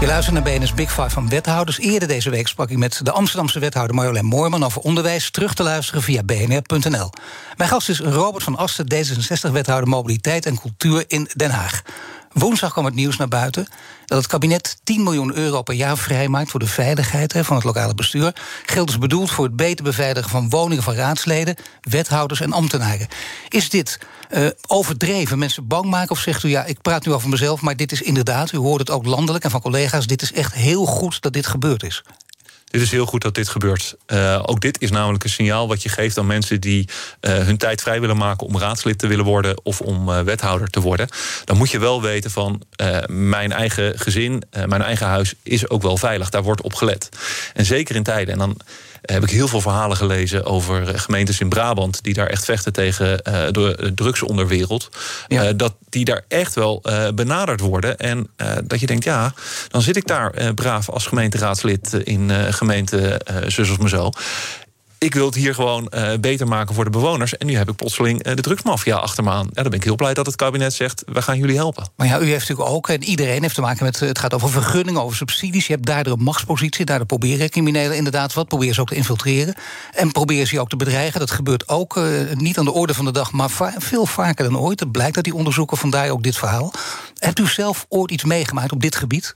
Je luistert naar BNS Big Five van wethouders. Eerder deze week sprak ik met de Amsterdamse wethouder Marjolein Moorman over onderwijs. Terug te luisteren via bnr.nl. Mijn gast is Robert van Asten, D66-wethouder mobiliteit en cultuur in Den Haag. Woensdag kwam het nieuws naar buiten dat het kabinet 10 miljoen euro per jaar vrijmaakt voor de veiligheid van het lokale bestuur. Geld is bedoeld voor het beter beveiligen van woningen van raadsleden, wethouders en ambtenaren. Is dit uh, overdreven, mensen bang maken? Of zegt u ja, ik praat nu over mezelf, maar dit is inderdaad, u hoort het ook landelijk en van collega's, dit is echt heel goed dat dit gebeurd is? Dit is heel goed dat dit gebeurt. Uh, ook dit is namelijk een signaal wat je geeft aan mensen die uh, hun tijd vrij willen maken om raadslid te willen worden of om uh, wethouder te worden. Dan moet je wel weten van mijn eigen gezin, mijn eigen huis is ook wel veilig. Daar wordt op gelet. En zeker in tijden. En dan heb ik heel veel verhalen gelezen over gemeentes in Brabant die daar echt vechten tegen uh, de drugsonderwereld. Ja. Uh, dat die daar echt wel uh, benaderd worden. En dat je denkt, ja, dan zit ik daar braaf als gemeenteraadslid in gemeente zus of me zo ik wil het hier gewoon uh, beter maken voor de bewoners. En nu heb ik plotseling uh, de drugsmafia achter me aan. Ja, dan ben ik heel blij dat het kabinet zegt, we gaan jullie helpen. Maar ja, u heeft natuurlijk ook, en iedereen heeft te maken met... het gaat over vergunningen, over subsidies. Je hebt daar de machtspositie, daar proberen criminelen inderdaad wat. Proberen ze ook te infiltreren. En proberen ze ook te bedreigen. Dat gebeurt ook uh, niet aan de orde van de dag, maar veel vaker dan ooit. Het blijkt dat die onderzoeken, vandaar ook dit verhaal. Hebt u zelf ooit iets meegemaakt op dit gebied?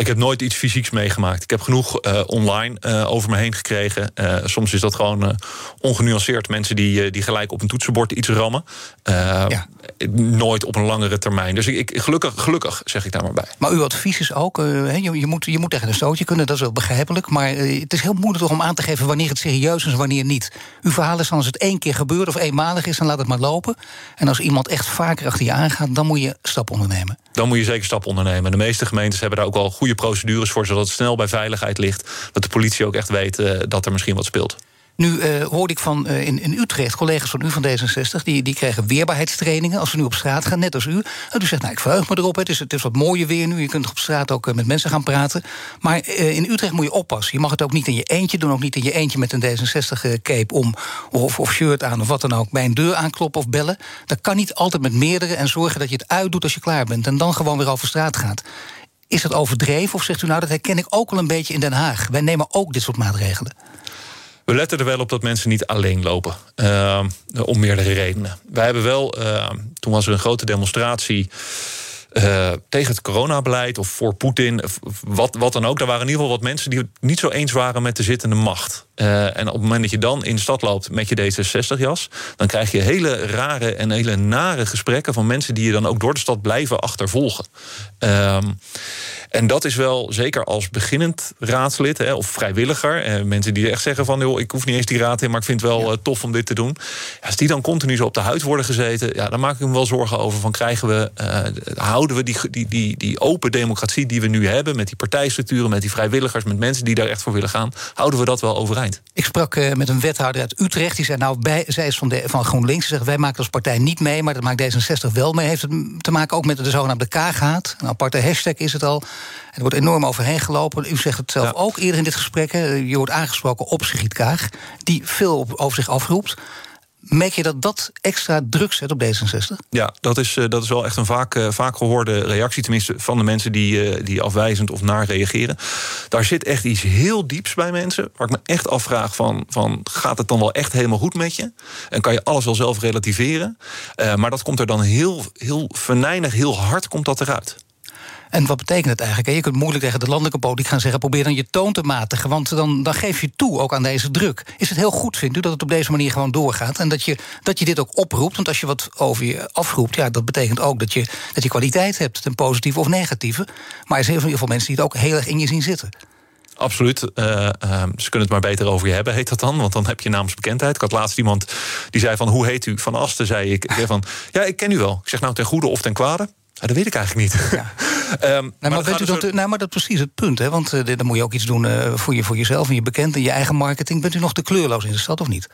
Ik heb nooit iets fysieks meegemaakt. Ik heb genoeg uh, online uh, over me heen gekregen. Uh, soms is dat gewoon ongenuanceerd. Mensen die, die gelijk op een toetsenbord iets rammen. Ja. Nooit op een langere termijn. Dus ik, ik, gelukkig, gelukkig zeg ik daar maar bij. Maar uw advies is ook: je, je, moet, je moet tegen een stootje kunnen, dat is wel begrijpelijk. Maar het is heel moeilijk om aan te geven wanneer het serieus is en wanneer niet. Uw verhaal is dan als het één keer gebeurt of eenmalig is, dan laat het maar lopen. En als iemand echt vaker achter je aangaat, dan moet je stap ondernemen. Dan moet je zeker stap ondernemen. De meeste gemeentes hebben daar ook al goede procedures voor, zodat het snel bij veiligheid ligt. Dat de politie ook echt weet uh, dat er misschien wat speelt. Nu uh, hoorde ik van uh, in, in, Utrecht, collega's van u van D66, die, die krijgen weerbaarheidstrainingen als ze nu op straat gaan, net als u. En u zegt, nou, ik verheug me erop, het is, het is wat mooier weer nu, je kunt op straat ook met mensen gaan praten. Maar in Utrecht moet je oppassen. Je mag het ook niet in je eentje doen, ook niet in je eentje met een D66-cape om, of, of shirt aan of wat dan ook, bij een deur aankloppen of bellen. Dat kan niet altijd met meerdere en zorgen dat je het uitdoet als je klaar bent en dan gewoon weer over straat gaat. Is dat overdreven of zegt u nou dat herken ik ook al een beetje in Den Haag? Wij nemen ook dit soort maatregelen. We letten er wel op dat mensen niet alleen lopen. Uh, om meerdere redenen. Wij hebben wel, uh, toen was er een grote demonstratie. Uh, tegen het coronabeleid of voor Poetin, wat, wat dan ook. Daar waren in ieder geval wat mensen die het niet zo eens waren met de zittende macht. Uh, en op het moment dat je dan in de stad loopt met je D66-jas, dan krijg je hele rare en hele nare gesprekken van mensen die je dan ook door de stad blijven achtervolgen. Uh, en dat is wel, zeker als beginnend raadslid hè, of vrijwilliger... Eh, mensen die echt zeggen van, joh, ik hoef niet eens die raad in... maar ik vind het wel ja. Eh, tof om dit te doen. Ja, als die dan continu zo op de huid worden gezeten... Ja, dan maak ik me wel zorgen over van krijgen we... Uh, houden we die, die, die, die open democratie die we nu hebben... met die partijstructuren, met die vrijwilligers... met mensen die daar echt voor willen gaan... houden we dat wel overeind? Ik sprak uh, met een wethouder uit Utrecht. Die zei, nou, bij, zij is van, de, van GroenLinks. Ze zegt, wij maken als partij niet mee... maar dat maakt D66 wel mee. Heeft het te maken ook met de zogenaamde K-gaat. Een aparte hashtag is het al. Er wordt enorm overheen gelopen. U zegt het zelf ook eerder in dit gesprek. Je wordt aangesproken op Sigrid Kaag, die veel over zich afroept. Merk je dat dat extra druk zet op D66? Ja, dat is, eh, dat is wel echt een vaak, eh, vaak gehoorde reactie. Tenminste, van de mensen die, eh, die afwijzend of naar reageren. Daar zit echt iets heel dieps bij mensen. Waar ik me echt afvraag van, van gaat het dan wel echt helemaal goed met je? En kan je alles wel zelf relativeren? maar dat komt er dan heel, heel venijnig, heel hard komt dat eruit. En wat betekent het eigenlijk? Je kunt moeilijk tegen de landelijke politiek gaan zeggen... probeer dan je toon te matigen, want dan, dan geef je toe ook aan deze druk. Is het heel goed, vindt u, dat het op deze manier gewoon doorgaat... en dat je, dat je dit ook oproept? Want als je wat over je afroept, ja, dat betekent ook dat je, dat je kwaliteit hebt... ten positieve of negatieve. Maar er zijn heel veel mensen die het ook heel erg in je zien zitten. Absoluut. Uh, uh, ze kunnen het maar beter over je hebben, heet dat dan. Want dan heb je naamsbekendheid. Ik had laatst iemand die zei van, hoe heet u? Van Asten, zei ik. Van, ja, ik ken u wel. Ik zeg nou ten goede of ten kwade. Ja, dat weet ik eigenlijk niet. Ja. um, maar, maar, weet u dat, nou, maar dat is precies het punt. Hè? Want uh, dan moet je ook iets doen uh, voor, je, voor jezelf en je bekend en je eigen marketing. Bent u nog te kleurloos in de stad of niet?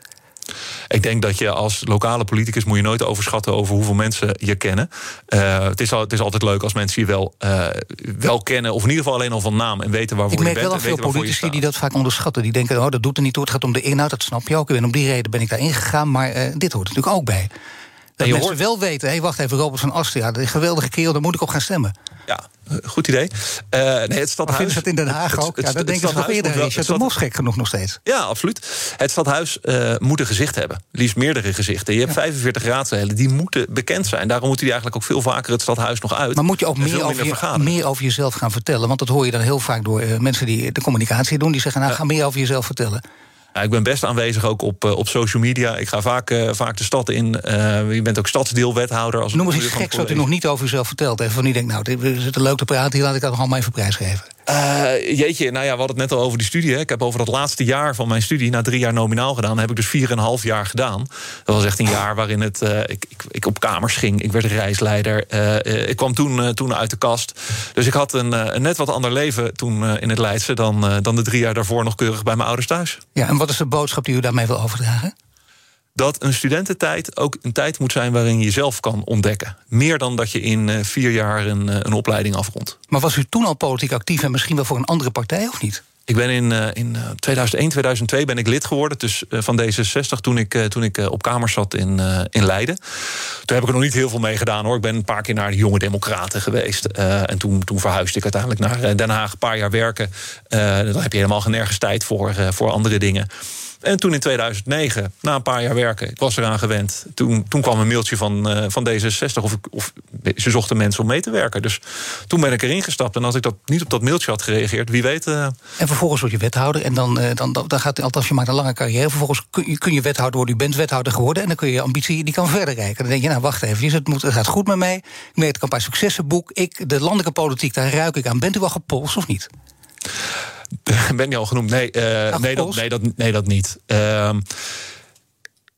Ik denk dat je als lokale politicus moet je nooit overschatten over hoeveel mensen je kennen. Uh, het, is al, het is altijd leuk als mensen je wel, uh, wel kennen, of in ieder geval alleen al van naam en weten waarvoor je bent. Ik merk wel veel politici die dat vaak onderschatten. Die denken, oh, dat doet er niet toe, het gaat om de inhoud, dat snap je ook. En om die reden ben ik daarin gegaan, maar uh, dit hoort natuurlijk ook bij. Dat je mensen hoort... wel weten, hé, hey, wacht even, Robert van ja, een geweldige kerel, daar moet ik op gaan stemmen. Ja, goed idee. Uh, nee, het stadhuis. het in Den Haag ook? ja, dat denken ze nog eerder. Is het mos gek genoeg nog steeds? Ja, absoluut. Het stadhuis uh, moet een gezicht hebben. Liefst meerdere gezichten. Je hebt 45 raadsleden, die moeten bekend zijn. Daarom moeten die eigenlijk ook veel vaker het stadhuis nog uit. Maar moet je ook meer over, je, meer over, jezelf gaan vertellen? Want dat hoor je dan heel vaak door uh, mensen die de communicatie doen. Die zeggen, nou, ga meer over jezelf vertellen. Ik ben best aanwezig ook op, uh, op social media. Ik ga vaak, uh, vaak de stad in. Uh, je bent ook stadsdeelwethouder. Als Noem eens iets geks wat u nog niet over uzelf vertelt. Even van u denkt, nou, we zitten leuk te praten. Hier laat ik dat nog allemaal even prijsgeven. Uh, jeetje, nou ja, we hadden het net al over die studie. Hè. Ik heb over dat laatste jaar van mijn studie, na drie jaar nominaal gedaan, heb ik dus vier en een half jaar gedaan. Dat was echt een jaar waarin het, uh, ik, ik, op kamers ging. Ik werd reisleider. Uh, ik kwam toen, toen uit de kast. Dus ik had een, een net wat ander leven toen in het Leidse dan, dan de drie jaar daarvoor nog keurig bij mijn ouders thuis. Ja, en wat is de boodschap die u daarmee wil overdragen? Dat een studententijd ook een tijd moet zijn waarin je jezelf kan ontdekken. Meer dan dat je in uh, vier jaar een, uh, een opleiding afrondt. Maar was u toen al politiek actief en misschien wel voor een andere partij of niet? Ik ben in, uh, in 2001, 2002 ben ik lid geworden dus, van D66 toen ik, toen ik op Kamer zat in, in Leiden. Toen heb ik er nog niet heel veel mee gedaan hoor. Ik ben een paar keer naar de Jonge Democraten geweest. en toen, toen verhuisde ik uiteindelijk naar Den Haag, een paar jaar werken. dan heb je helemaal geen nergens tijd voor, voor andere dingen. En toen in 2009, na een paar jaar werken, ik was eraan gewend. Toen, toen kwam een mailtje van, uh, van D66 of, of ze zochten mensen om mee te werken. Dus toen ben ik erin gestapt. En als ik dat niet op dat mailtje had gereageerd, wie weet. Uh... En vervolgens word je wethouder. En dan, uh, dan, dan gaat, althans, je maakt een lange carrière. Vervolgens kun je, kun je wethouder worden. U bent wethouder geworden. En dan kun je je ambitie die kan verder reiken. Dan denk je, nou wacht even, het, moet, het gaat goed met mij. Ik merk een paar successen boek. Ik, de landelijke politiek, daar ruik ik aan. Bent u wel gepolst of niet? ben je al genoemd? Nee, uh, nee, dat, nee, dat, nee, dat niet. Uh,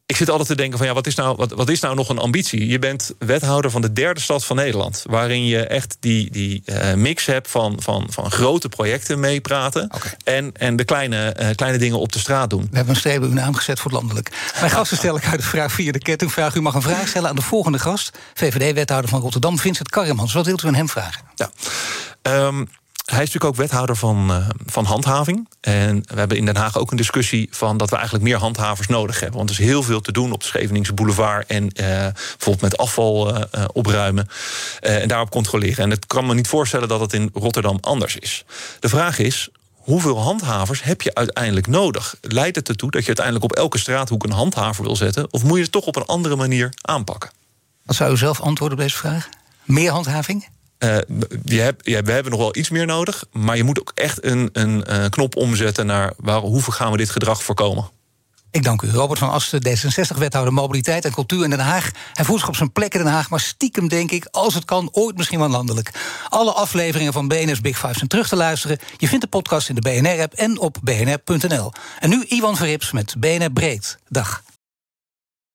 ik zit altijd te denken van ja, wat is, nou, wat, wat is nou nog een ambitie? Je bent wethouder van de derde stad van Nederland. Waarin je echt die, die uh, mix hebt van, van, van grote projecten meepraten. En, en de kleine, uh, kleine dingen op de straat doen. We hebben een streep uw naam gezet voor het landelijk. Mijn gasten stel ik uit de vraag via de kettingvraag. U mag een vraag stellen aan de volgende gast. VVD-wethouder van Rotterdam, Vincent Karremans. Wat wilt u aan hem vragen? Ja. Um, hij is natuurlijk ook wethouder van, uh, van handhaving. En we hebben in Den Haag ook een discussie van dat we eigenlijk meer handhavers nodig hebben. Want er is heel veel te doen op de Scheveningse boulevard. En uh, bijvoorbeeld met afval uh, opruimen. en daarop controleren. En het kan me niet voorstellen dat het in Rotterdam anders is. De vraag is. Hoeveel handhavers heb je uiteindelijk nodig? Leidt het ertoe dat je uiteindelijk op elke straathoek een handhaver wil zetten? Of moet je het toch op een andere manier aanpakken? Wat zou u zelf antwoorden op deze vraag? Meer handhaving? Je, we hebben nog wel iets meer nodig. Maar je moet ook echt een, een uh, knop omzetten naar waar, hoe gaan we dit gedrag voorkomen. Ik dank u. Robert van Asten, D66-wethouder Mobiliteit en Cultuur in Den Haag. Hij voelt zich op zijn plek in Den Haag, maar stiekem denk ik... als het kan, ooit misschien wel landelijk. Alle afleveringen van BNR's Big Five zijn terug te luisteren. Je vindt de podcast in de BNR-app en op bnr.nl. En nu Iwan Verrips met BNR Breed. Dag.